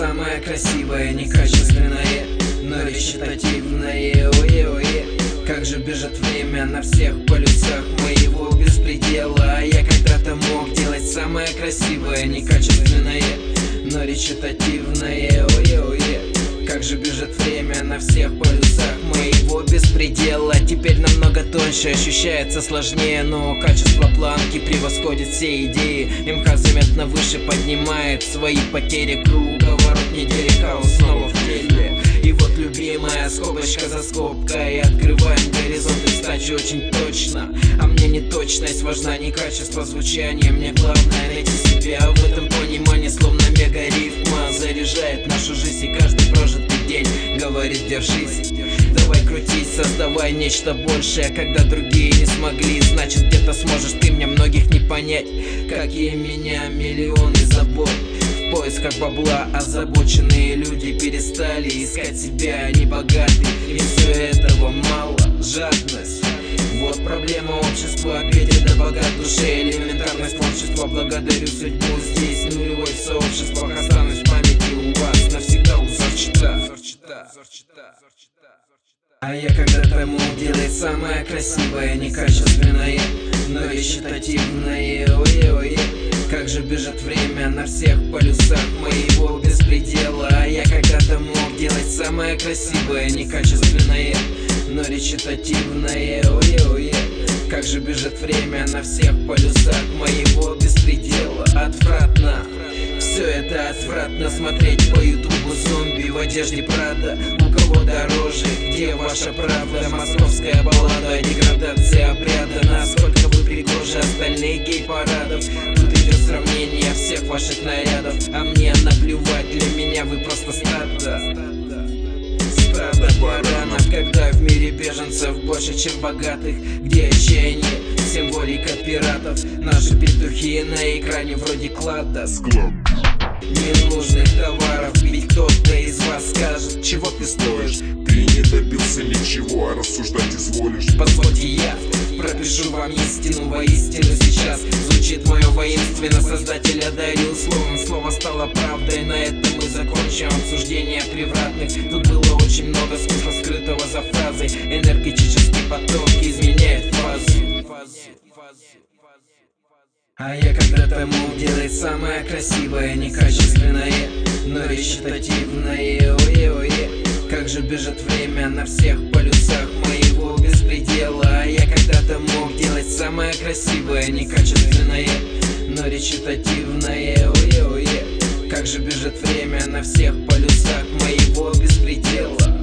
самое красивое, некачественное, но речитативное. Ое, ое, как же бежит время на всех полюсах моего беспредела. А я когда-то мог делать самое красивое, некачественное, но речитативное. Ое, ое, как же бежит время на всех полюсах моего беспредела Теперь намного тоньше, ощущается сложнее Но качество планки превосходит все идеи. МХ заметно выше поднимает свои потери. Круговорот недели хаос снова в теле. И вот любимая скобочка за скобкой. Открываем горизонт и стачи очень точно А мне не точность важна, не качество звучания. Мне главное найти себя в этом понимании Словно мега рифма заряжает нашу жизнь И каждый прожитый день говорит держись Давай крутись, создавай нечто большее. Когда другие не смогли, значит где-то сможешь ты мне многих не понять. Как и меня миллионы забот В поисках бабла. Озабоченные люди перестали искать себя, они богаты И все этого мало, жадность. Вот проблема общества, беден да богат душе Элементарность творчества, благодарю судьбу. Здесь нулевой в сообществах Останусь в памяти у вас. Навсегда узорчата а я когда-то мог делать самое красивое, некачественное, но речитативное, ой-ой, как же бежит время на всех полюсах моего беспредела? А я когда-то мог делать самое красивое, некачественное, но речитативное, ой-ой, как же бежит время на всех полюсах моего беспредела? Отвратно все это отвратно смотреть по ютубу. Зомби в одежде Прада У кого дороже, где ваша правда? Московская баллада, деградация обряда. Насколько вы пригожи остальных гей-парадов? Тут идет сравнение всех ваших нарядов. А мне наплевать, для меня вы просто стадо Стадо баранов, когда в мире беженцев больше, чем богатых Где отчаяние, символика пиратов? Наши петухи на экране вроде клада. Склад ненужных товаров. Ведь кто-то из вас скажет, чего ты стоишь. Ты не добился ничего, а рассуждать изволишь. Позвольте я пропишу вам истину. Воистину сейчас звучит мое воинственно Создатель. Одарил словом, слово стало правдой. На этом мы закончим обсуждение превратных. Тут было очень много смысла скрытого за фразой. Энергетический поток а я когда-то мог делать самое красивое, некачественное, но речитативное, ой-ой, как же бежит время на всех полюсах моего беспредела. А я когда-то мог делать самое красивое, некачественное, но речитативное, ой-ой, как же бежит время на всех полюсах моего беспредела